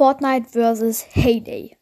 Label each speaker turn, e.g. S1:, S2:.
S1: Fortnite vs. Heyday.